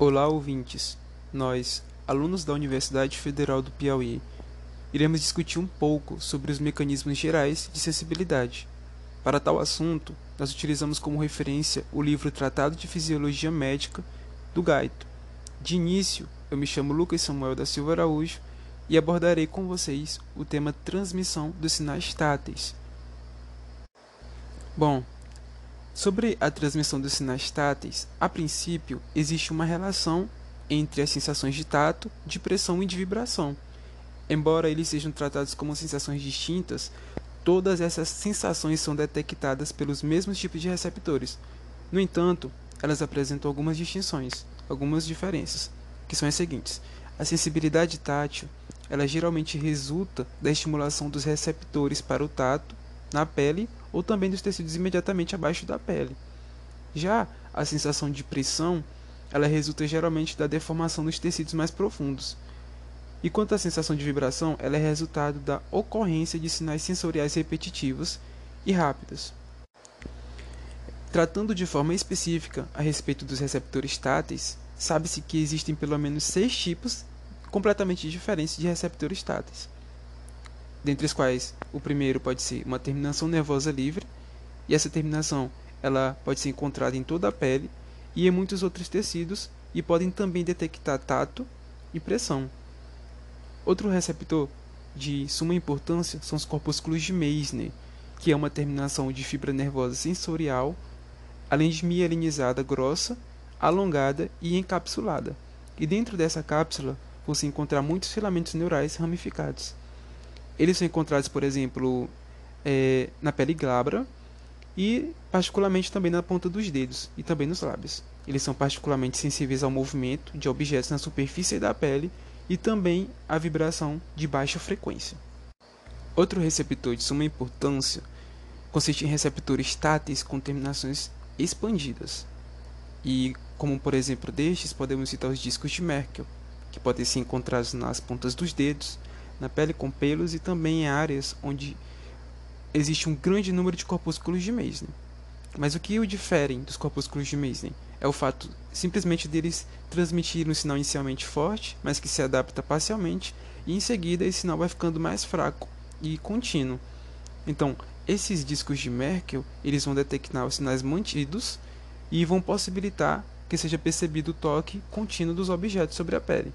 Olá, ouvintes. Nós, alunos da Universidade Federal do Piauí, iremos discutir um pouco sobre os mecanismos gerais de sensibilidade. Para tal assunto, nós utilizamos como referência o livro Tratado de Fisiologia Médica do Gaito. De início, eu me chamo Lucas Samuel da Silva Araújo e abordarei com vocês o tema transmissão dos sinais táteis. Bom, Sobre a transmissão dos sinais táteis, a princípio existe uma relação entre as sensações de tato, de pressão e de vibração. Embora eles sejam tratados como sensações distintas, todas essas sensações são detectadas pelos mesmos tipos de receptores. No entanto, elas apresentam algumas distinções, algumas diferenças, que são as seguintes: a sensibilidade tátil, ela geralmente resulta da estimulação dos receptores para o tato na pele ou também dos tecidos imediatamente abaixo da pele. Já a sensação de pressão, ela resulta geralmente da deformação dos tecidos mais profundos. E quanto à sensação de vibração, ela é resultado da ocorrência de sinais sensoriais repetitivos e rápidos. Tratando de forma específica a respeito dos receptores táteis, sabe-se que existem pelo menos seis tipos completamente diferentes de receptores táteis dentre os quais o primeiro pode ser uma terminação nervosa livre, e essa terminação ela pode ser encontrada em toda a pele e em muitos outros tecidos e podem também detectar tato e pressão. Outro receptor de suma importância são os corpúsculos de Meissner, que é uma terminação de fibra nervosa sensorial, além de mielinizada grossa, alongada e encapsulada. E dentro dessa cápsula você encontrar muitos filamentos neurais ramificados. Eles são encontrados, por exemplo, é, na pele glabra e particularmente também na ponta dos dedos e também nos lábios. Eles são particularmente sensíveis ao movimento de objetos na superfície da pele e também à vibração de baixa frequência. Outro receptor de suma importância consiste em receptores táteis com terminações expandidas. E como por exemplo destes, podemos citar os discos de Merkel, que podem ser encontrados nas pontas dos dedos, na pele com pelos e também em áreas onde existe um grande número de corpúsculos de Meissner. Mas o que o diferem dos corpúsculos de Meissner é o fato simplesmente deles transmitirem um sinal inicialmente forte, mas que se adapta parcialmente, e em seguida esse sinal vai ficando mais fraco e contínuo. Então, esses discos de Merkel, eles vão detectar os sinais mantidos e vão possibilitar que seja percebido o toque contínuo dos objetos sobre a pele.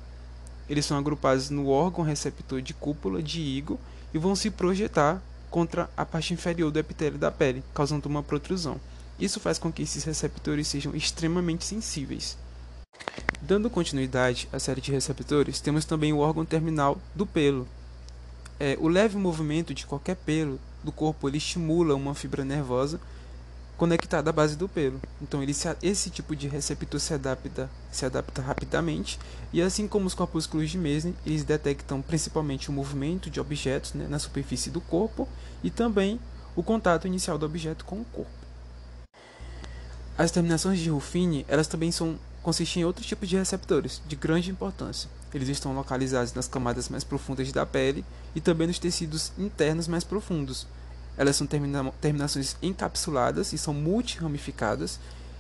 Eles são agrupados no órgão receptor de cúpula de higo e vão se projetar contra a parte inferior do epitélio da pele, causando uma protrusão. Isso faz com que esses receptores sejam extremamente sensíveis. Dando continuidade à série de receptores, temos também o órgão terminal do pelo. É, o leve movimento de qualquer pelo do corpo ele estimula uma fibra nervosa conectada à base do pelo. Então ele se, esse tipo de receptor se adapta, se adapta rapidamente e assim como os corpúsculos de Meissner, eles detectam principalmente o movimento de objetos né, na superfície do corpo e também o contato inicial do objeto com o corpo. As terminações de Ruffini, elas também são consistem em outros tipos de receptores de grande importância. Eles estão localizados nas camadas mais profundas da pele e também nos tecidos internos mais profundos, elas são termina terminações encapsuladas e são multiramificadas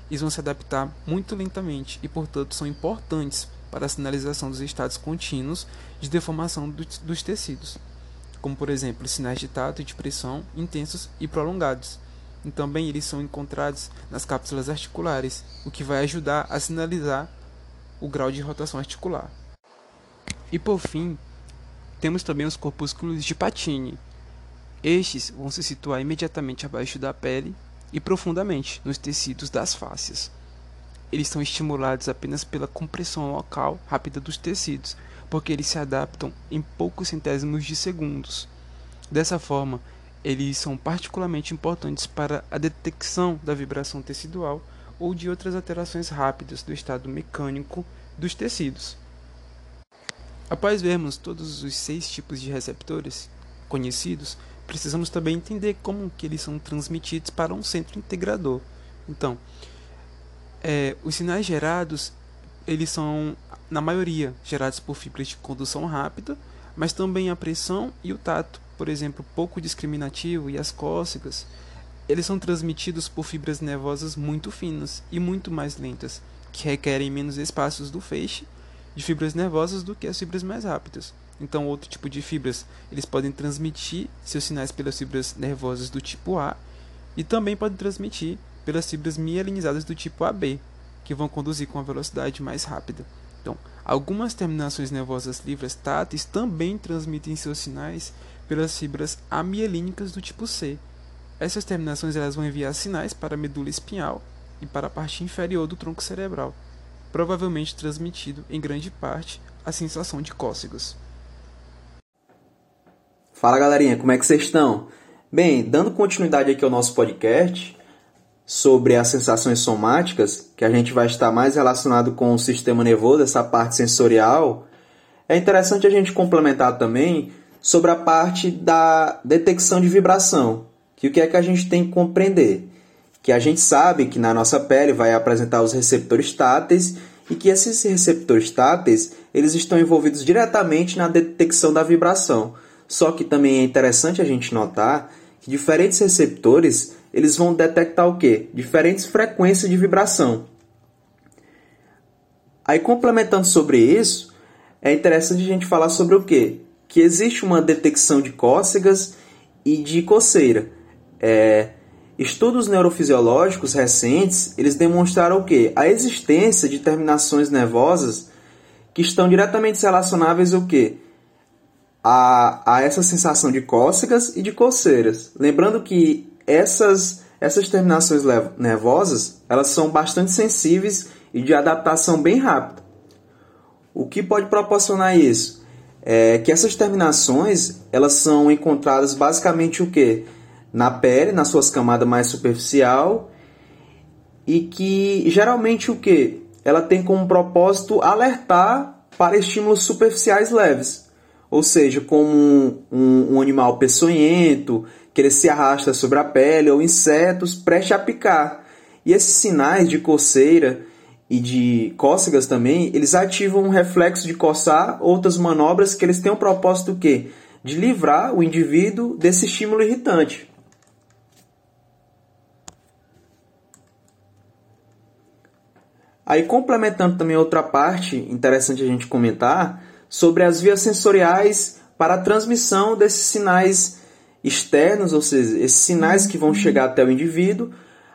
e vão se adaptar muito lentamente e, portanto, são importantes para a sinalização dos estados contínuos de deformação do, dos tecidos, como, por exemplo, sinais de tato e de pressão intensos e prolongados. E também eles são encontrados nas cápsulas articulares, o que vai ajudar a sinalizar o grau de rotação articular. E por fim, temos também os corpúsculos de Patini, estes vão se situar imediatamente abaixo da pele e profundamente nos tecidos das fáscias. Eles são estimulados apenas pela compressão local rápida dos tecidos, porque eles se adaptam em poucos centésimos de segundos. Dessa forma, eles são particularmente importantes para a detecção da vibração tecidual ou de outras alterações rápidas do estado mecânico dos tecidos. Após vermos todos os seis tipos de receptores conhecidos, precisamos também entender como que eles são transmitidos para um centro integrador. Então, é, os sinais gerados, eles são, na maioria, gerados por fibras de condução rápida, mas também a pressão e o tato, por exemplo, pouco discriminativo e as cócegas, eles são transmitidos por fibras nervosas muito finas e muito mais lentas, que requerem menos espaços do feixe de fibras nervosas do que as fibras mais rápidas. Então, outro tipo de fibras, eles podem transmitir seus sinais pelas fibras nervosas do tipo A e também podem transmitir pelas fibras mielinizadas do tipo AB, que vão conduzir com uma velocidade mais rápida. Então, algumas terminações nervosas livres táteis também transmitem seus sinais pelas fibras amielínicas do tipo C. Essas terminações elas vão enviar sinais para a medula espinhal e para a parte inferior do tronco cerebral, provavelmente transmitido em grande parte a sensação de cócegas. Fala galerinha, como é que vocês estão? Bem, dando continuidade aqui ao nosso podcast sobre as sensações somáticas, que a gente vai estar mais relacionado com o sistema nervoso, essa parte sensorial, é interessante a gente complementar também sobre a parte da detecção de vibração, que o que é que a gente tem que compreender? Que a gente sabe que na nossa pele vai apresentar os receptores táteis e que esses receptores táteis eles estão envolvidos diretamente na detecção da vibração. Só que também é interessante a gente notar que diferentes receptores eles vão detectar o quê? Diferentes frequências de vibração. Aí complementando sobre isso, é interessante a gente falar sobre o quê? Que existe uma detecção de cócegas e de coceira. É, estudos neurofisiológicos recentes eles demonstraram o quê? A existência de terminações nervosas que estão diretamente relacionáveis ao quê? A, a essa sensação de cócegas e de coceiras. Lembrando que essas, essas terminações nervosas elas são bastante sensíveis e de adaptação bem rápida. O que pode proporcionar isso? É que essas terminações elas são encontradas basicamente o que? Na pele, nas suas camadas mais superficial e que geralmente o que? Ela tem como propósito alertar para estímulos superficiais leves ou seja, como um, um, um animal peçonhento, que ele se arrasta sobre a pele, ou insetos prestes a picar. E esses sinais de coceira e de cócegas também, eles ativam um reflexo de coçar, outras manobras que eles têm o propósito quê? De livrar o indivíduo desse estímulo irritante. Aí complementando também outra parte interessante a gente comentar, sobre as vias sensoriais para a transmissão desses sinais externos, ou seja, esses sinais que vão chegar até o indivíduo,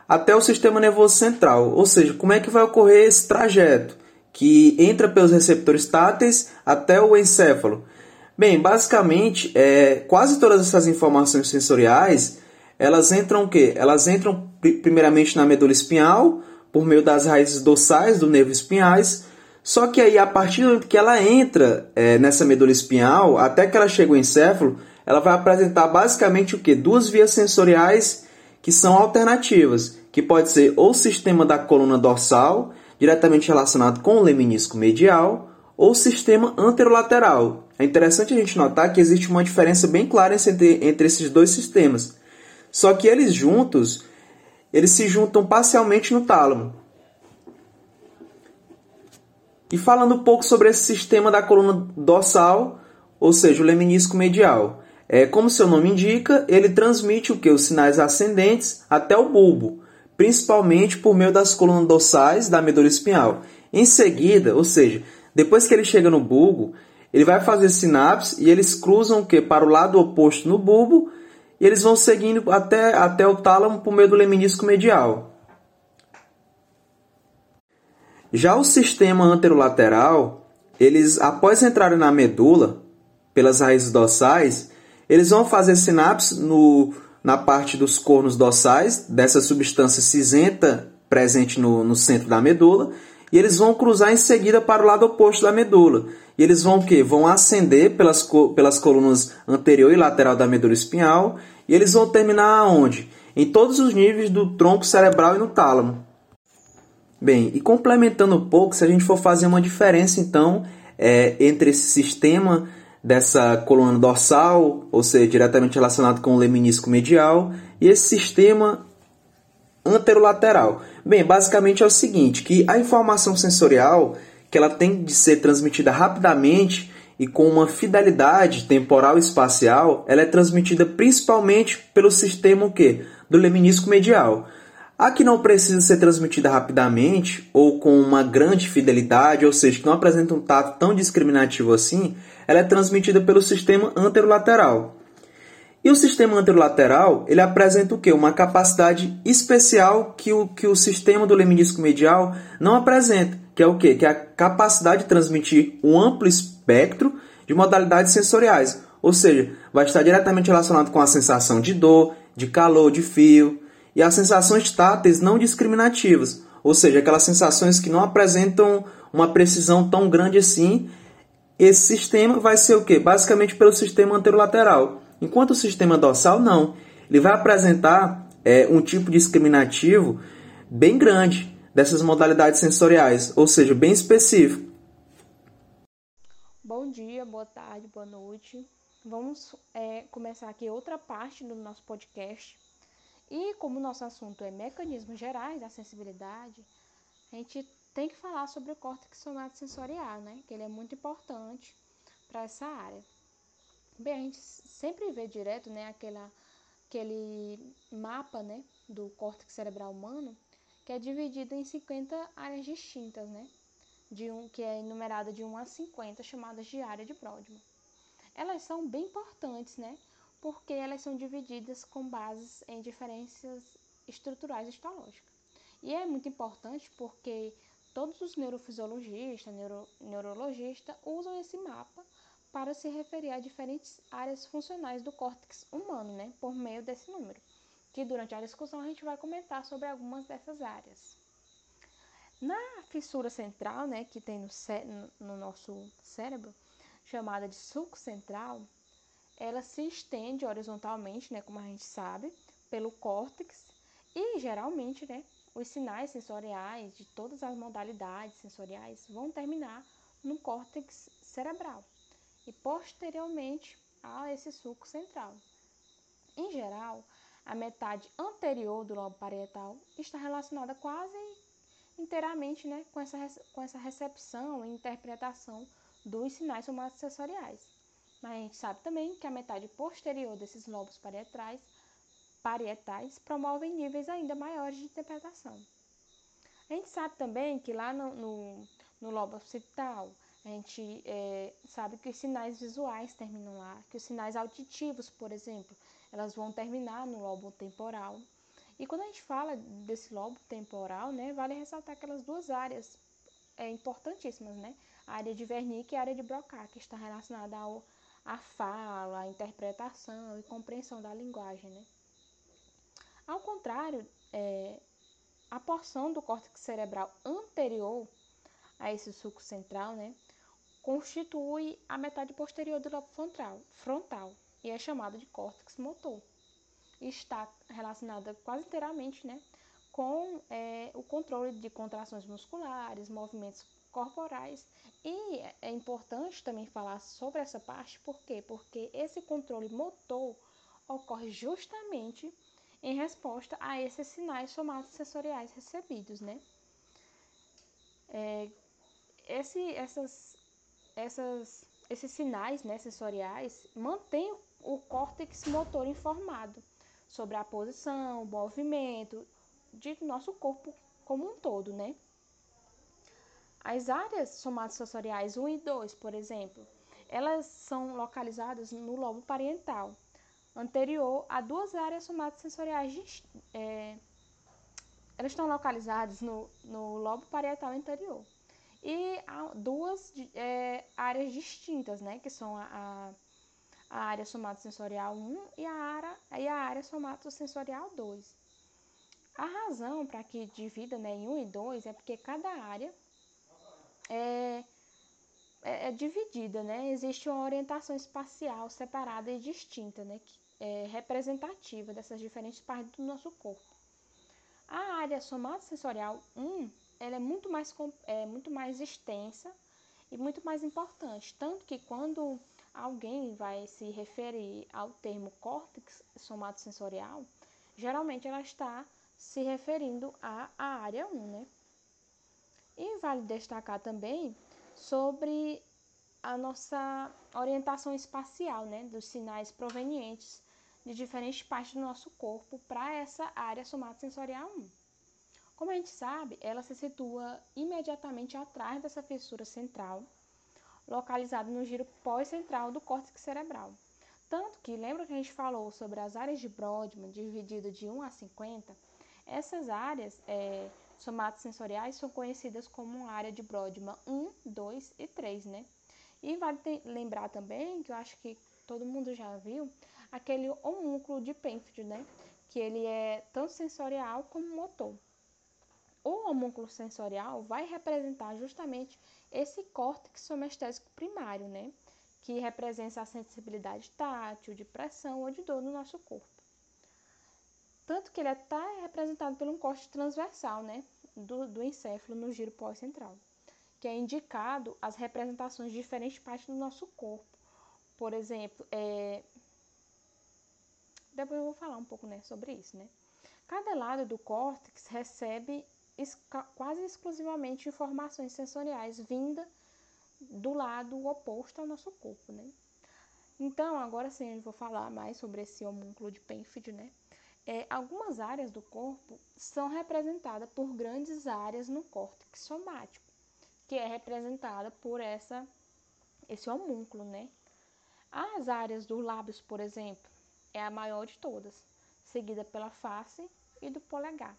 até o sistema nervoso central. Ou seja, como é que vai ocorrer esse trajeto que entra pelos receptores táteis até o encéfalo? Bem, basicamente, é, quase todas essas informações sensoriais, elas entram o quê? Elas entram primeiramente na medula espinhal, por meio das raízes dorsais do nervo espinhais, só que aí, a partir do momento que ela entra é, nessa medula espinhal, até que ela chega ao encéfalo, ela vai apresentar basicamente o que? Duas vias sensoriais que são alternativas, que pode ser ou o sistema da coluna dorsal, diretamente relacionado com o leminisco medial, ou o sistema anterolateral. É interessante a gente notar que existe uma diferença bem clara entre, entre esses dois sistemas. Só que eles juntos, eles se juntam parcialmente no tálamo. E falando um pouco sobre esse sistema da coluna dorsal, ou seja, o leminisco medial. É, como seu nome indica, ele transmite o que? Os sinais ascendentes até o bulbo, principalmente por meio das colunas dorsais da medula espinhal. Em seguida, ou seja, depois que ele chega no bulbo, ele vai fazer sinapse e eles cruzam o que? Para o lado oposto no bulbo e eles vão seguindo até, até o tálamo por meio do leminisco medial. Já o sistema anterolateral, eles após entrarem na medula pelas raízes dorsais, eles vão fazer sinapse no, na parte dos cornos dorsais, dessa substância cinzenta presente no, no centro da medula, e eles vão cruzar em seguida para o lado oposto da medula. E eles vão o quê? Vão ascender pelas, pelas colunas anterior e lateral da medula espinhal, e eles vão terminar aonde? Em todos os níveis do tronco cerebral e no tálamo. Bem, e complementando um pouco, se a gente for fazer uma diferença então é, entre esse sistema dessa coluna dorsal, ou seja, diretamente relacionado com o leminisco medial, e esse sistema anterolateral. Bem, basicamente é o seguinte, que a informação sensorial que ela tem de ser transmitida rapidamente e com uma fidelidade temporal e espacial, ela é transmitida principalmente pelo sistema o quê? do leminisco medial. A que não precisa ser transmitida rapidamente ou com uma grande fidelidade, ou seja, que não apresenta um tato tão discriminativo assim, ela é transmitida pelo sistema anterolateral. E o sistema anterolateral, ele apresenta o quê? Uma capacidade especial que o, que o sistema do leminisco medial não apresenta, que é o quê? Que é a capacidade de transmitir um amplo espectro de modalidades sensoriais, ou seja, vai estar diretamente relacionado com a sensação de dor, de calor, de fio, e as sensações táteis não discriminativas, ou seja, aquelas sensações que não apresentam uma precisão tão grande assim. Esse sistema vai ser o quê? Basicamente pelo sistema anterolateral. Enquanto o sistema dorsal não. Ele vai apresentar é, um tipo discriminativo bem grande dessas modalidades sensoriais, ou seja, bem específico. Bom dia, boa tarde, boa noite. Vamos é, começar aqui outra parte do nosso podcast e como nosso assunto é mecanismos gerais da sensibilidade, a gente tem que falar sobre o córtex somatosensorial, né? Que ele é muito importante para essa área. Bem, a gente sempre vê direto, né, aquela, aquele mapa, né, do córtex cerebral humano, que é dividido em 50 áreas distintas, né? De um, que é enumerada de 1 a 50, chamadas de área de Brodmann. Elas são bem importantes, né? Porque elas são divididas com bases em diferenças estruturais histológicas. E é muito importante porque todos os neurofisiologistas, neuro, neurologistas usam esse mapa para se referir a diferentes áreas funcionais do córtex humano, né, por meio desse número, que durante a discussão a gente vai comentar sobre algumas dessas áreas. Na fissura central, né, que tem no, no nosso cérebro, chamada de sulco central, ela se estende horizontalmente, né, como a gente sabe, pelo córtex e geralmente, né, os sinais sensoriais de todas as modalidades sensoriais vão terminar no córtex cerebral e posteriormente a esse sulco central. Em geral, a metade anterior do lobo parietal está relacionada quase inteiramente né, com, essa, com essa recepção e interpretação dos sinais somatosensoriais. Mas a gente sabe também que a metade posterior desses lobos parietais, parietais promovem níveis ainda maiores de interpretação. A gente sabe também que lá no, no, no lobo occipital, a gente é, sabe que os sinais visuais terminam lá, que os sinais auditivos, por exemplo, elas vão terminar no lobo temporal. E quando a gente fala desse lobo temporal, né, vale ressaltar aquelas duas áreas é, importantíssimas, né? A área de Wernicke e a área de Broca, que está relacionada ao a fala, a interpretação e compreensão da linguagem. Né? Ao contrário, é, a porção do córtex cerebral anterior a esse suco central né, constitui a metade posterior do lobo frontal, frontal e é chamada de córtex motor. Está relacionada quase inteiramente né, com é, o controle de contrações musculares, movimentos corporais. E é importante também falar sobre essa parte, por quê? Porque esse controle motor ocorre justamente em resposta a esses sinais somatosensoriais recebidos, né? É, esse, essas, essas, esses sinais né, sensoriais mantêm o córtex motor informado sobre a posição, o movimento de nosso corpo como um todo, né? As áreas somatosensoriais 1 e 2, por exemplo, elas são localizadas no lobo parietal, anterior a duas áreas somatosensoriais. É, elas estão localizadas no, no lobo parietal anterior. E há duas é, áreas distintas, né, que são a, a área somatosensorial 1 e a área, e a área somatosensorial 2. A razão para que divida né, em 1 e 2 é porque cada área é, é, é, dividida, né? Existe uma orientação espacial separada e distinta, né? Que é representativa dessas diferentes partes do nosso corpo. A área somatosensorial 1, ela é muito mais, é, muito mais extensa e muito mais importante, tanto que quando alguém vai se referir ao termo córtex somatosensorial, geralmente ela está se referindo à, área 1, né? E vale destacar também sobre a nossa orientação espacial, né, dos sinais provenientes de diferentes partes do nosso corpo para essa área somatosensorial 1. Como a gente sabe, ela se situa imediatamente atrás dessa fissura central, localizada no giro pós-central do córtex cerebral. Tanto que, lembra que a gente falou sobre as áreas de Brodmann, dividido de 1 a 50? Essas áreas é, somatosensoriais são conhecidas como área de Brodmann 1, 2 e 3, né? E vale lembrar também, que eu acho que todo mundo já viu, aquele homúnculo de Penfield, né? Que ele é tanto sensorial como motor. O homúnculo sensorial vai representar justamente esse córtex somestésico primário, né? Que representa a sensibilidade tátil, de pressão ou de dor no nosso corpo. Tanto que ele está representado por um corte transversal, né? Do, do encéfalo no giro pós-central que é indicado as representações de diferentes partes do nosso corpo. Por exemplo, é... depois eu vou falar um pouco né, sobre isso. Né? Cada lado do córtex recebe quase exclusivamente informações sensoriais vindas do lado oposto ao nosso corpo. Né? Então, agora sim, eu vou falar mais sobre esse homúnculo de Penfield, né? É, algumas áreas do corpo são representadas por grandes áreas no córtex somático que é representada por essa esse homúnculo, né? As áreas dos lábios, por exemplo, é a maior de todas, seguida pela face e do polegar.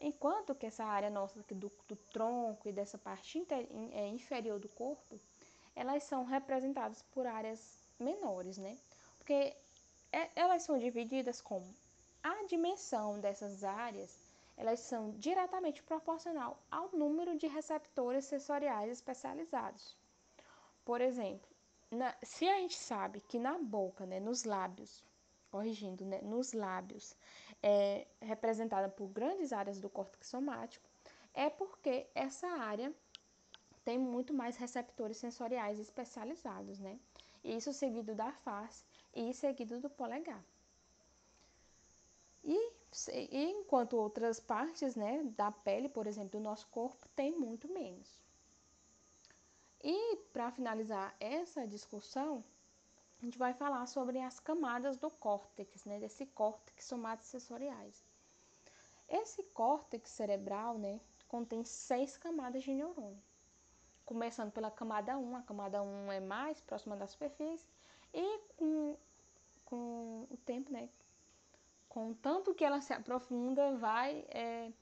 Enquanto que essa área nossa do, do tronco e dessa parte inter, é, inferior do corpo, elas são representadas por áreas menores, né? Porque é, elas são divididas como a dimensão dessas áreas elas são diretamente proporcional ao número de receptores sensoriais especializados. Por exemplo, na, se a gente sabe que na boca, né, nos lábios, corrigindo, né, nos lábios, é representada por grandes áreas do córtex somático, é porque essa área tem muito mais receptores sensoriais especializados, né? Isso seguido da face e seguido do polegar. E enquanto outras partes né, da pele, por exemplo, do nosso corpo, tem muito menos. E para finalizar essa discussão, a gente vai falar sobre as camadas do córtex, né, desse córtex somatosensoriais. Esse córtex cerebral né, contém seis camadas de neurônio. Começando pela camada 1, a camada 1 é mais próxima da superfície, e com, com o tempo, né, com tanto que ela se aprofunda, vai, é,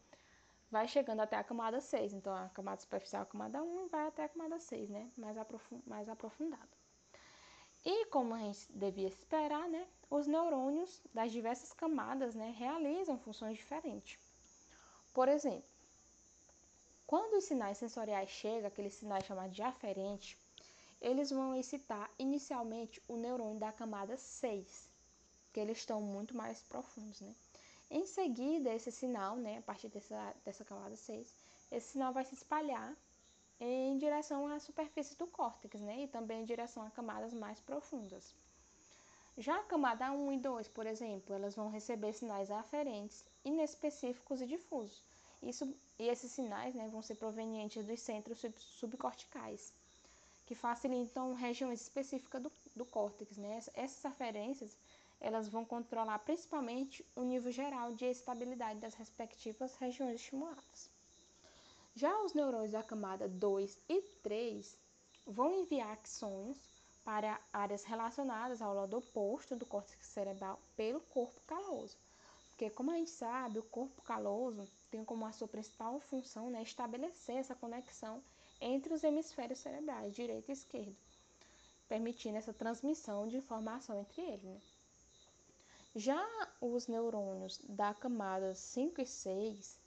vai chegando até a camada 6. Então, a camada superficial, a camada 1, vai até a camada 6, né? Mais, aprofund, mais aprofundada. E como a gente devia esperar, né? Os neurônios das diversas camadas né, realizam funções diferentes. Por exemplo, quando os sinais sensoriais chegam, aqueles sinais chamados de aferente, eles vão excitar inicialmente o neurônio da camada 6 porque eles estão muito mais profundos, né? Em seguida, esse sinal, né, a partir dessa, dessa camada 6, esse sinal vai se espalhar em direção à superfície do córtex, né, e também em direção a camadas mais profundas. Já a camada 1 e 2, por exemplo, elas vão receber sinais aferentes, inespecíficos e difusos. Isso, e esses sinais né, vão ser provenientes dos centros sub, subcorticais, que facilitam regiões específicas do, do córtex. Né? Essas aferências elas vão controlar principalmente o nível geral de estabilidade das respectivas regiões estimuladas. Já os neurônios da camada 2 e 3 vão enviar axônios para áreas relacionadas ao lado oposto do córtex cerebral pelo corpo caloso. Porque, como a gente sabe, o corpo caloso tem como a sua principal função né, estabelecer essa conexão entre os hemisférios cerebrais, direito e esquerdo, permitindo essa transmissão de informação entre eles. Né? Já os neurônios da camada 5 e 6,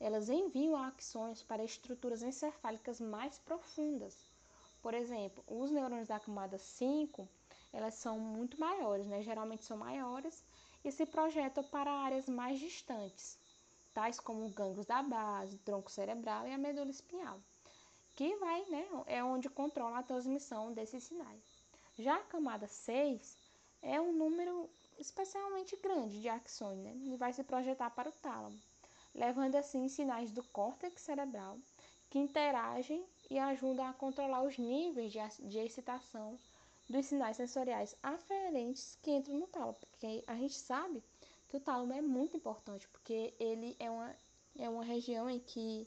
elas enviam axônios para estruturas encefálicas mais profundas. Por exemplo, os neurônios da camada 5, elas são muito maiores, né? geralmente são maiores, e se projetam para áreas mais distantes, tais como gânglios da base, tronco cerebral e a medula espinhal, que vai, né, é onde controla a transmissão desses sinais. Já a camada 6 é um número especialmente grande de axônio né? e vai se projetar para o tálamo, levando assim sinais do córtex cerebral que interagem e ajudam a controlar os níveis de, de excitação dos sinais sensoriais aferentes que entram no tálamo, porque a gente sabe que o tálamo é muito importante, porque ele é uma, é uma região em que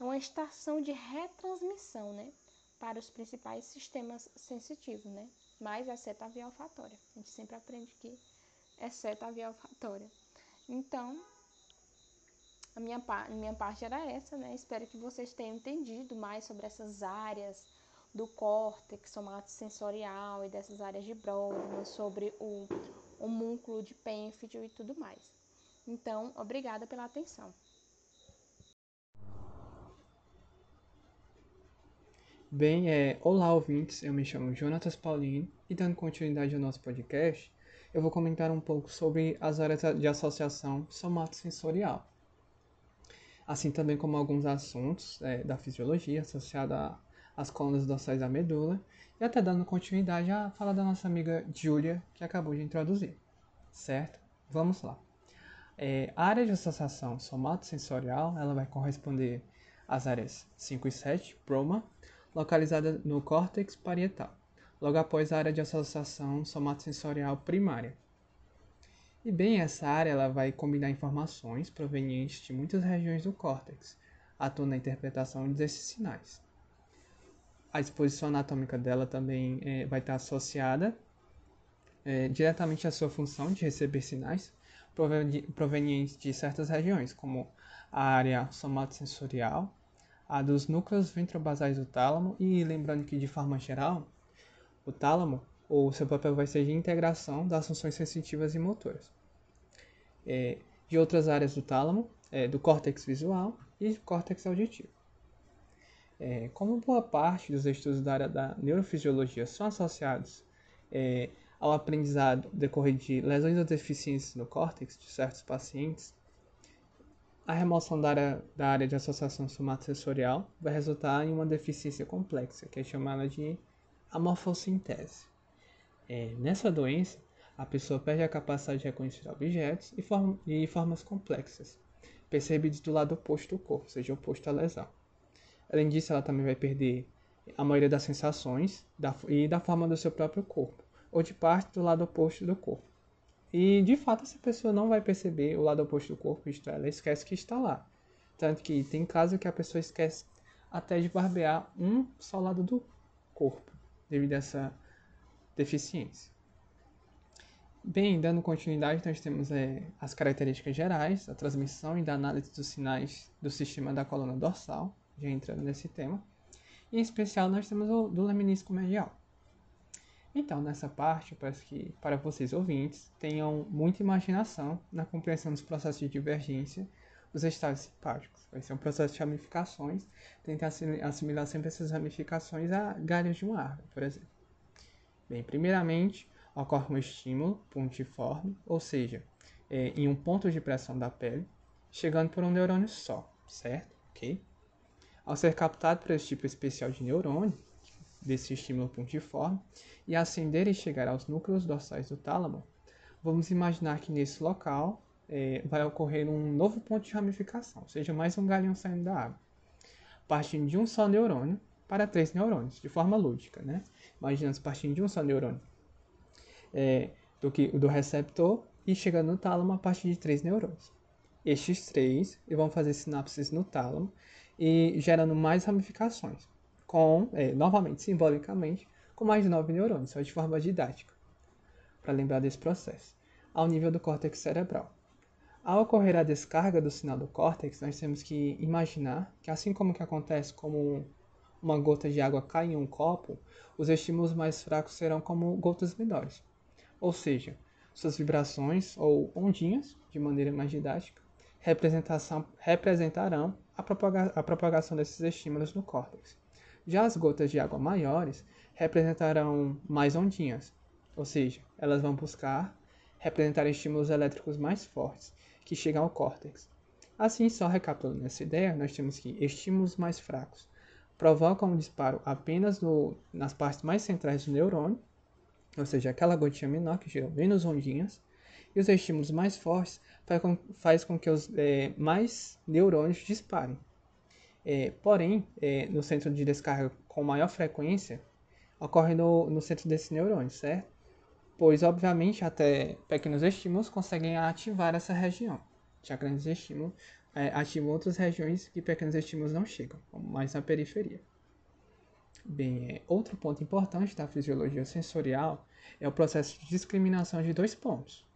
é uma estação de retransmissão, né, para os principais sistemas sensitivos, né, mais exceto a via olfatória. A gente sempre aprende que exceto a via olfatória. Então, a minha, a minha parte era essa, né? Espero que vocês tenham entendido mais sobre essas áreas do córtex somatosensorial e dessas áreas de Brodmann, sobre o homúnculo de Penfield e tudo mais. Então, obrigada pela atenção. Bem, é, olá ouvintes, eu me chamo Jonatas Paulino e dando continuidade ao nosso podcast, eu vou comentar um pouco sobre as áreas de associação somatosensorial, assim também como alguns assuntos é, da fisiologia associada às colunas dorsais da medula, e até dando continuidade à fala da nossa amiga Julia, que acabou de introduzir. Certo? Vamos lá. É, a área de associação somatosensorial ela vai corresponder às áreas 5 e 7, Broma, localizada no córtex parietal logo após a área de associação somatosensorial primária. E bem, essa área ela vai combinar informações provenientes de muitas regiões do córtex, atuando na interpretação desses sinais. A disposição anatômica dela também é, vai estar associada é, diretamente à sua função de receber sinais provenientes de certas regiões, como a área somatosensorial, a dos núcleos ventrobasais do tálamo e lembrando que de forma geral o tálamo, o seu papel vai ser de integração das funções sensitivas e motoras. É, de outras áreas do tálamo, é, do córtex visual e do córtex auditivo. É, como boa parte dos estudos da área da neurofisiologia são associados é, ao aprendizado decorrido de lesões ou deficiências no córtex de certos pacientes, a remoção da área, da área de associação somatosensorial vai resultar em uma deficiência complexa, que é chamada de a morfossintese. É, nessa doença, a pessoa perde a capacidade de reconhecer objetos e, form e formas complexas, percebidos do lado oposto do corpo, seja oposto à lesão. Além disso, ela também vai perder a maioria das sensações da, e da forma do seu próprio corpo, ou de parte do lado oposto do corpo. E, de fato, essa pessoa não vai perceber o lado oposto do corpo, isto é, ela esquece que está lá. Tanto que tem casos que a pessoa esquece até de barbear um só lado do corpo devido a essa deficiência. Bem, dando continuidade, nós temos é, as características gerais, a transmissão e da análise dos sinais do sistema da coluna dorsal, já entrando nesse tema. Em especial, nós temos o do laminisco medial. Então, nessa parte, eu peço que, para vocês ouvintes, tenham muita imaginação na compreensão dos processos de divergência dos estados simpáticos. Vai ser um processo de ramificações, tentar assimilar sempre essas ramificações a galhos de uma árvore, por exemplo. Bem, primeiramente, ocorre um estímulo pontiforme, ou seja, é, em um ponto de pressão da pele, chegando por um neurônio só, certo? Ok? Ao ser captado por esse tipo especial de neurônio, desse estímulo pontiforme, e ascender e chegar aos núcleos dorsais do tálamo, vamos imaginar que nesse local é, vai ocorrer um novo ponto de ramificação, ou seja, mais um galinho saindo da água, partindo de um só neurônio para três neurônios, de forma lúdica, né? Imaginando partindo de um só neurônio é, do, que, do receptor e chegando no tálamo a partir de três neurônios. Estes três vão fazer sinapses no tálamo e gerando mais ramificações, com, é, novamente, simbolicamente, com mais nove neurônios, só de forma didática, para lembrar desse processo, ao nível do córtex cerebral. Ao ocorrer a descarga do sinal do córtex, nós temos que imaginar que, assim como que acontece como uma gota de água cai em um copo, os estímulos mais fracos serão como gotas menores. Ou seja, suas vibrações ou ondinhas, de maneira mais didática, representarão a, propaga a propagação desses estímulos no córtex. Já as gotas de água maiores representarão mais ondinhas, ou seja, elas vão buscar representar estímulos elétricos mais fortes que chegam ao córtex. Assim, só recapitulando essa ideia, nós temos que estímulos mais fracos provocam um disparo apenas no, nas partes mais centrais do neurônio, ou seja, aquela gotinha menor que gera menos ondinhas, e os estímulos mais fortes faz com, faz com que os é, mais neurônios disparem. É, porém, é, no centro de descarga com maior frequência, ocorre no, no centro desse neurônio, certo? Pois, obviamente, até pequenos estímulos conseguem ativar essa região. Já grandes estímulos é, ativam outras regiões que pequenos estímulos não chegam, como mais na periferia. Bem, é, outro ponto importante da fisiologia sensorial é o processo de discriminação de dois pontos.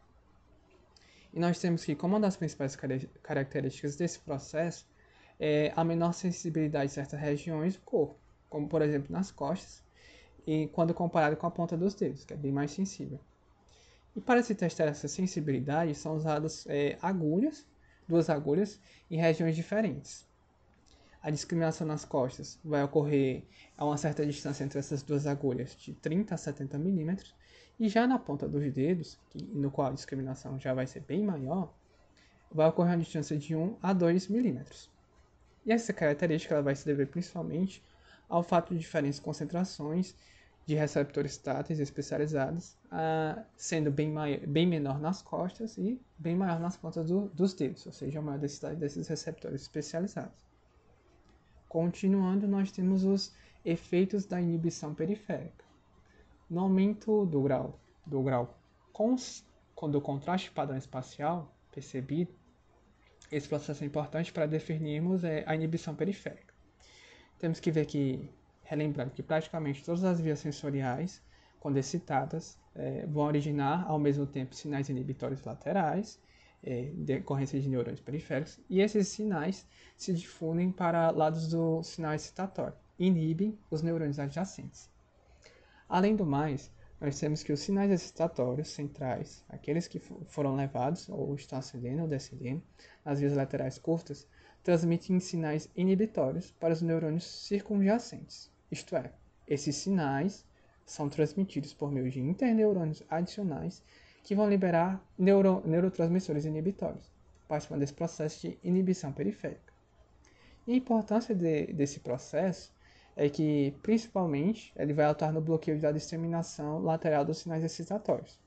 E nós temos que, como uma das principais características desse processo, é a menor sensibilidade de certas regiões do corpo, como por exemplo nas costas, e quando comparado com a ponta dos dedos, que é bem mais sensível. E para se testar essa sensibilidade, são usadas é, agulhas, duas agulhas, em regiões diferentes. A discriminação nas costas vai ocorrer a uma certa distância entre essas duas agulhas, de 30 a 70 milímetros, e já na ponta dos dedos, que, no qual a discriminação já vai ser bem maior, vai ocorrer uma distância de 1 a 2 milímetros. E essa característica ela vai se dever principalmente ao fato de diferentes concentrações de receptores táteis especializados, uh, sendo bem, bem menor nas costas e bem maior nas pontas do, dos dedos, ou seja, a maior densidade desses receptores especializados. Continuando, nós temos os efeitos da inibição periférica. No aumento do grau, do grau cons, do contraste padrão espacial percebido, esse processo é importante para definirmos é, a inibição periférica. Temos que ver que, relembrando que praticamente todas as vias sensoriais, quando excitadas, é, vão originar ao mesmo tempo sinais inibitórios laterais, é, decorrência de neurônios periféricos, e esses sinais se difundem para lados do sinal excitatório, inibem os neurônios adjacentes. Além do mais, nós temos que os sinais excitatórios centrais, aqueles que foram levados ou estão ascendendo ou descendendo nas vias laterais curtas, transmitem sinais inibitórios para os neurônios circunjacentes. Isto é, esses sinais são transmitidos por meio de interneurônios adicionais que vão liberar neuro, neurotransmissores inibitórios, participando desse processo de inibição periférica. E a importância de, desse processo é que, principalmente, ele vai atuar no bloqueio da disseminação lateral dos sinais excitatórios.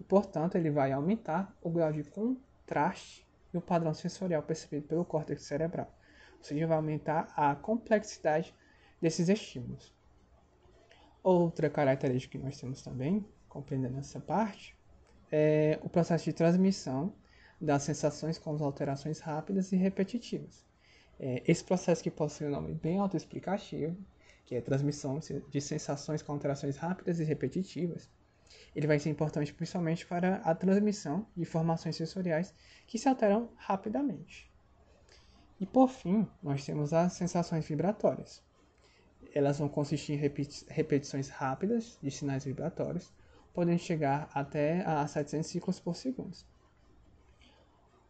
E, portanto, ele vai aumentar o grau de contraste e o padrão sensorial percebido pelo córtex cerebral. Ou seja, vai aumentar a complexidade desses estímulos. Outra característica que nós temos também, compreendendo essa parte, é o processo de transmissão das sensações com as alterações rápidas e repetitivas. É, esse processo que possui um nome bem autoexplicativo, que é transmissão de sensações com alterações rápidas e repetitivas, ele vai ser importante principalmente para a transmissão de informações sensoriais que se alteram rapidamente. E por fim, nós temos as sensações vibratórias. Elas vão consistir em repetições rápidas de sinais vibratórios, podendo chegar até a 700 ciclos por segundo.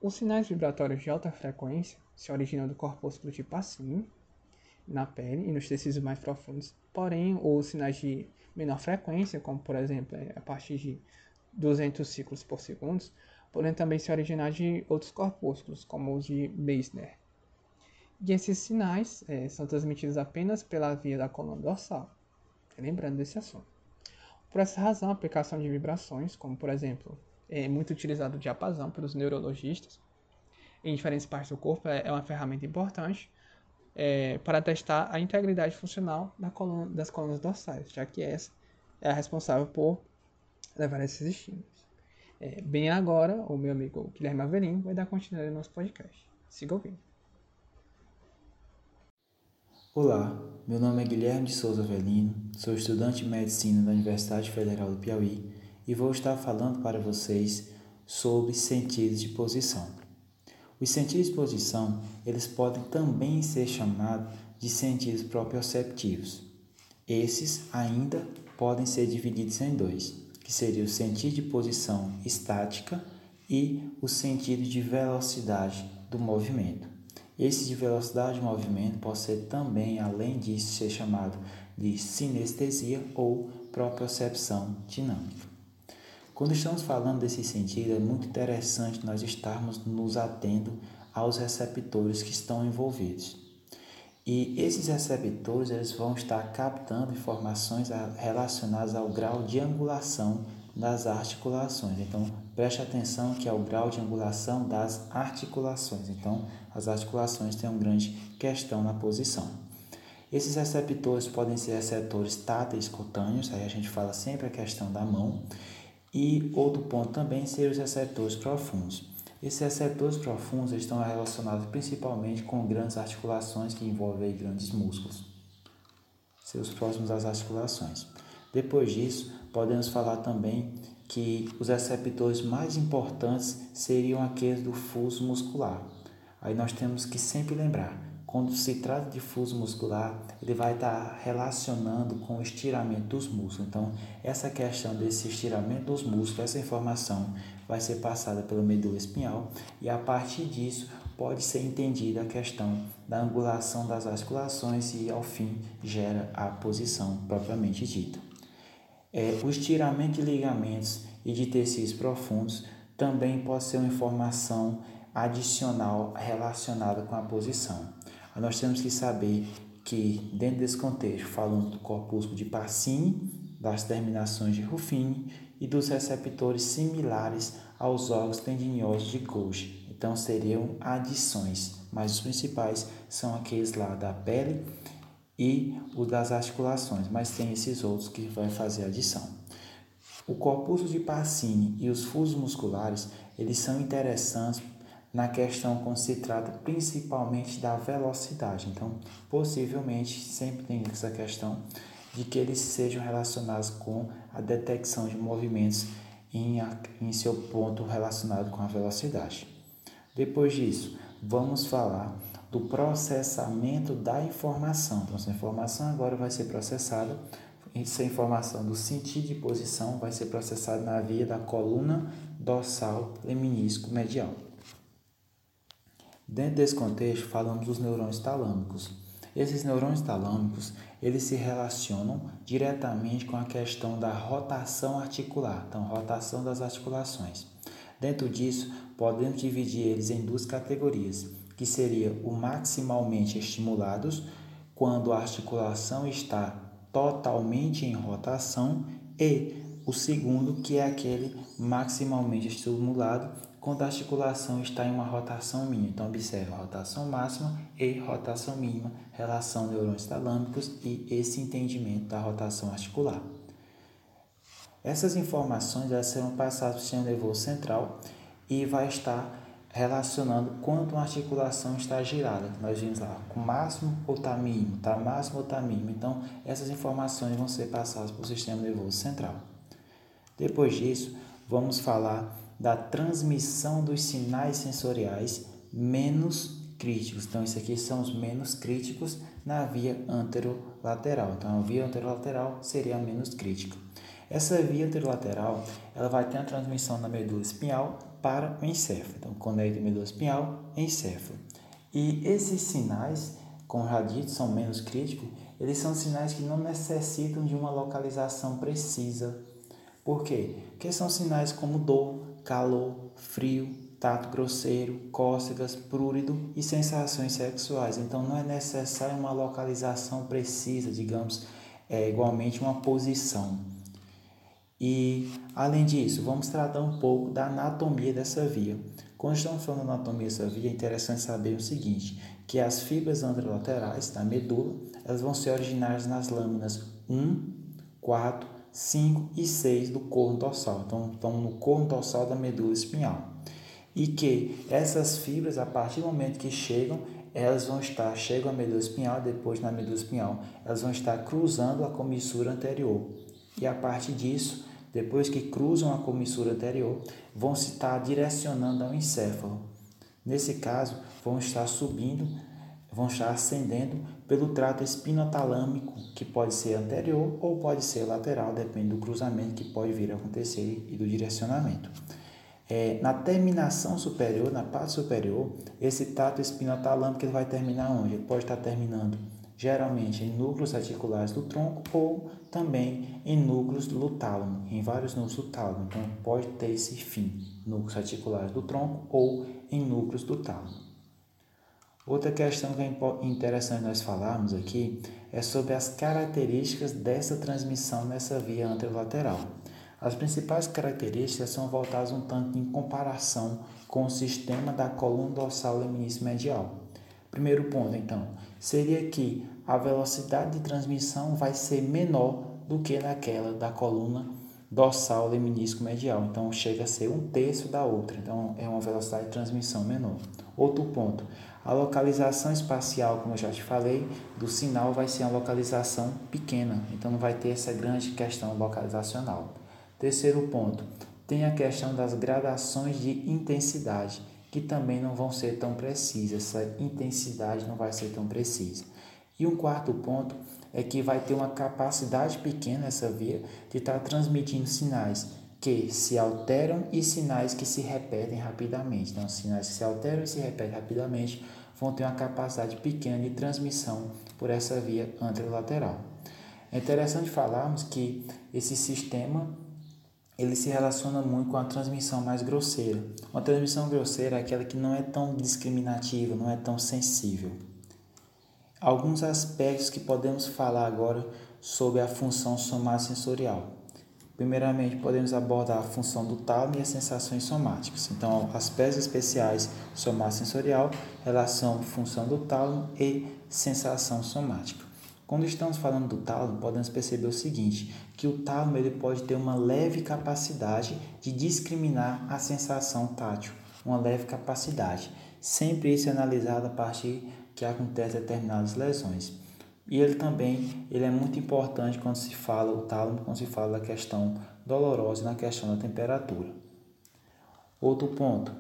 Os sinais vibratórios de alta frequência se originam do corpúsculo de Pacini, na pele e nos tecidos mais profundos. Porém, os sinais de menor frequência, como por exemplo é, a partir de 200 ciclos por segundo, podem também se originar de outros corpúsculos, como os de Meissner. E esses sinais é, são transmitidos apenas pela via da coluna dorsal. Lembrando desse assunto. Por essa razão, a aplicação de vibrações, como por exemplo é muito utilizado o diapasão pelos neurologistas em diferentes partes do corpo, é, é uma ferramenta importante é, para testar a integridade funcional da coluna, das colunas dorsais, já que essa é a responsável por levar esses estímulos. É, bem agora, o meu amigo Guilherme Avelino vai dar continuidade ao nosso podcast. Siga ouvindo. Olá, meu nome é Guilherme de Souza Avelino, sou estudante de medicina da Universidade Federal do Piauí e vou estar falando para vocês sobre sentidos de posição. Os sentidos de posição, eles podem também ser chamados de sentidos proprioceptivos. Esses ainda podem ser divididos em dois, que seria o sentido de posição estática e o sentido de velocidade do movimento. Esse de velocidade de movimento pode ser também, além disso, ser chamado de sinestesia ou propriocepção dinâmica. Quando estamos falando desse sentido, é muito interessante nós estarmos nos atendo aos receptores que estão envolvidos. E esses receptores eles vão estar captando informações relacionadas ao grau de angulação das articulações. Então, preste atenção que é o grau de angulação das articulações. Então, as articulações têm uma grande questão na posição. Esses receptores podem ser receptores táteis cutâneos, aí a gente fala sempre a questão da mão, e outro ponto também seriam os receptores profundos. Esses receptores profundos estão relacionados principalmente com grandes articulações que envolvem grandes músculos, seus próximos às articulações. Depois disso, podemos falar também que os receptores mais importantes seriam aqueles do fuso muscular. Aí nós temos que sempre lembrar, quando se trata de fuso muscular, ele vai estar relacionando com o estiramento dos músculos. Então, essa questão desse estiramento dos músculos, essa informação vai ser passada pela medula espinhal e a partir disso pode ser entendida a questão da angulação das articulações e, ao fim, gera a posição propriamente dita. É, o estiramento de ligamentos e de tecidos profundos também pode ser uma informação adicional relacionada com a posição. Nós temos que saber que, dentro desse contexto, falando do corpúsculo de Pacini, das terminações de Ruffini e dos receptores similares aos órgãos tendinosos de Golgi. Então, seriam adições, mas os principais são aqueles lá da pele e o das articulações, mas tem esses outros que vai fazer adição. O corpúsculo de Pacini e os fusos musculares, eles são interessantes na questão quando se trata principalmente da velocidade. Então, possivelmente, sempre tem essa questão de que eles sejam relacionados com a detecção de movimentos em, em seu ponto relacionado com a velocidade. Depois disso, vamos falar do processamento da informação. Então, essa informação agora vai ser processada, essa informação do sentido de posição vai ser processada na via da coluna dorsal leminisco medial. Dentro desse contexto, falamos dos neurônios talâmicos. Esses neurônios talâmicos, eles se relacionam diretamente com a questão da rotação articular, então rotação das articulações. Dentro disso, podemos dividir eles em duas categorias, que seria o maximalmente estimulados, quando a articulação está totalmente em rotação, e o segundo, que é aquele maximalmente estimulado, quando a articulação está em uma rotação mínima. Então, observe rotação máxima e rotação mínima, relação neurônios talâmicos e esse entendimento da rotação articular. Essas informações já serão passadas para o sistema nervoso central e vai estar relacionando quanto uma articulação está girada. Nós vimos lá, com máximo ou está mínimo, está máximo ou está mínimo. Então, essas informações vão ser passadas para o sistema nervoso central. Depois disso, vamos falar da transmissão dos sinais sensoriais menos críticos. Então, isso aqui são os menos críticos na via anterolateral. Então, a via anterolateral seria a menos crítica. Essa via anterolateral, ela vai ter a transmissão da medula espinhal para o encéfalo. Então, conecta medula espinhal encéfalo. E esses sinais, com radito, são menos críticos, eles são sinais que não necessitam de uma localização precisa. Por quê? Porque são sinais como dor, calor, frio, tato grosseiro, cócegas, prurido e sensações sexuais. Então não é necessário uma localização precisa, digamos, é, igualmente uma posição. E além disso, vamos tratar um pouco da anatomia dessa via. Quando estamos falando da anatomia dessa via, é interessante saber o seguinte, que as fibras anterolaterais da medula, elas vão ser originárias nas lâminas 1, 4, 5 e 6 do corno dorsal. Então, estão no corno dorsal da medula espinhal. E que essas fibras, a partir do momento que chegam, elas vão estar, chegam à medula espinhal, depois na medula espinhal, elas vão estar cruzando a comissura anterior. E a partir disso, depois que cruzam a comissura anterior, vão se estar direcionando ao encéfalo. Nesse caso, vão estar subindo, vão estar ascendendo pelo trato espinotalâmico, que pode ser anterior ou pode ser lateral, depende do cruzamento que pode vir a acontecer e do direcionamento. É, na terminação superior, na parte superior, esse trato espinotalâmico ele vai terminar onde? Ele pode estar terminando geralmente em núcleos articulares do tronco ou também em núcleos do tálamo, em vários núcleos do tálamo. Então, pode ter esse fim, núcleos articulares do tronco ou em núcleos do tálamo. Outra questão que é interessante nós falarmos aqui é sobre as características dessa transmissão nessa via anterolateral. As principais características são voltadas um tanto em comparação com o sistema da coluna dorsal leminício medial. Primeiro ponto, então, seria que a velocidade de transmissão vai ser menor do que naquela da coluna dorsal leminisco medial. Então chega a ser um terço da outra. Então é uma velocidade de transmissão menor. Outro ponto, a localização espacial, como eu já te falei, do sinal vai ser uma localização pequena. Então não vai ter essa grande questão localizacional. Terceiro ponto, tem a questão das gradações de intensidade, que também não vão ser tão precisas. Essa intensidade não vai ser tão precisa. E um quarto ponto é que vai ter uma capacidade pequena essa via de estar tá transmitindo sinais que se alteram e sinais que se repetem rapidamente. Então, sinais que se alteram e se repetem rapidamente vão ter uma capacidade pequena de transmissão por essa via anterolateral. É interessante falarmos que esse sistema ele se relaciona muito com a transmissão mais grosseira. Uma transmissão grosseira é aquela que não é tão discriminativa, não é tão sensível. Alguns aspectos que podemos falar agora sobre a função somatosensorial. Primeiramente, podemos abordar a função do tálamo e as sensações somáticas. Então, aspectos especiais somatosensorial, relação função do tálamo e sensação somática. Quando estamos falando do tálamo, podemos perceber o seguinte, que o tálamo ele pode ter uma leve capacidade de discriminar a sensação tátil, uma leve capacidade. Sempre isso é analisado a partir que acontece determinadas lesões. E ele também ele é muito importante quando se fala o tálamo, quando se fala da questão dolorosa na questão da temperatura. Outro ponto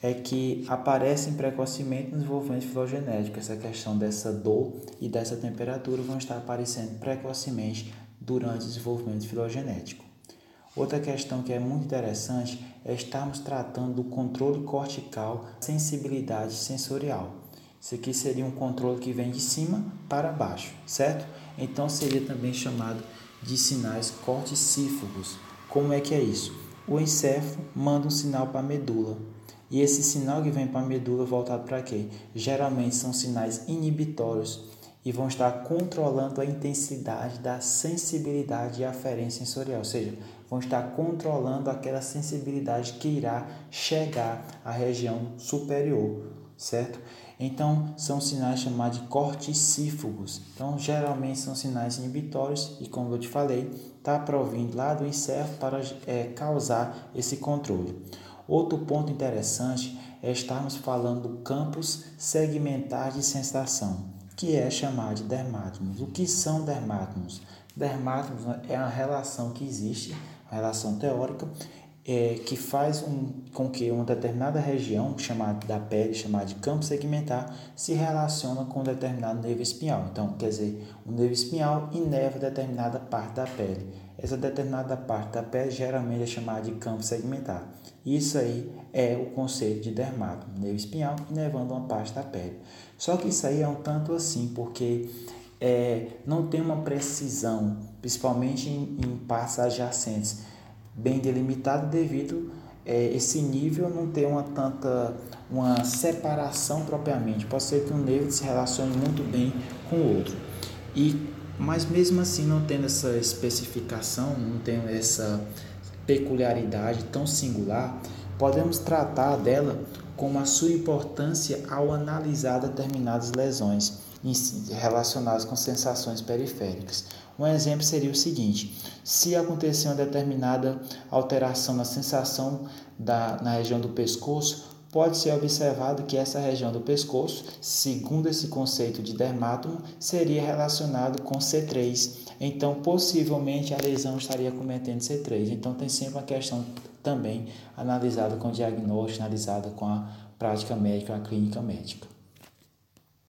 é que aparecem precocemente no desenvolvimento filogenético. Essa questão dessa dor e dessa temperatura vão estar aparecendo precocemente durante o desenvolvimento filogenético. Outra questão que é muito interessante é estarmos tratando do controle cortical, sensibilidade sensorial. Isso aqui seria um controle que vem de cima para baixo, certo? Então seria também chamado de sinais corticífagos. Como é que é isso? O encéfalo manda um sinal para a medula. E esse sinal que vem para a medula voltado para quê? Geralmente são sinais inibitórios e vão estar controlando a intensidade da sensibilidade e aferência sensorial, ou seja, vão estar controlando aquela sensibilidade que irá chegar à região superior, certo? Então, são sinais chamados de corticífagos. Então, geralmente são sinais inibitórios e, como eu te falei, está provindo lá do encéfalo para é, causar esse controle. Outro ponto interessante é estarmos falando do campos segmentar de sensação, que é chamado de dermátomos. O que são dermátomos? Dermátomos é a relação que existe, a relação teórica, é, que faz um, com que uma determinada região chamada da pele, chamada de campo segmentar, se relaciona com um determinado nervo espinhal. Então, quer dizer, o nervo espinhal inerva determinada parte da pele. Essa determinada parte da pele geralmente é chamada de campo segmentar. Isso aí é o conceito de dermato, nervo espinhal inervando uma parte da pele. Só que isso aí é um tanto assim, porque é, não tem uma precisão, principalmente em, em partes adjacentes bem delimitado devido é, esse nível não ter uma tanta uma separação propriamente. Pode ser que um nervo se relacione muito bem com o outro. E mas mesmo assim não tendo essa especificação, não tendo essa peculiaridade tão singular, podemos tratar dela como a sua importância ao analisar determinadas lesões relacionadas com sensações periféricas. Um exemplo seria o seguinte: se acontecer uma determinada alteração na sensação da, na região do pescoço, pode ser observado que essa região do pescoço, segundo esse conceito de dermátomo, seria relacionado com C3. Então, possivelmente a lesão estaria cometendo C3. Então, tem sempre uma questão também analisada com diagnóstico, analisada com a prática médica, a clínica médica.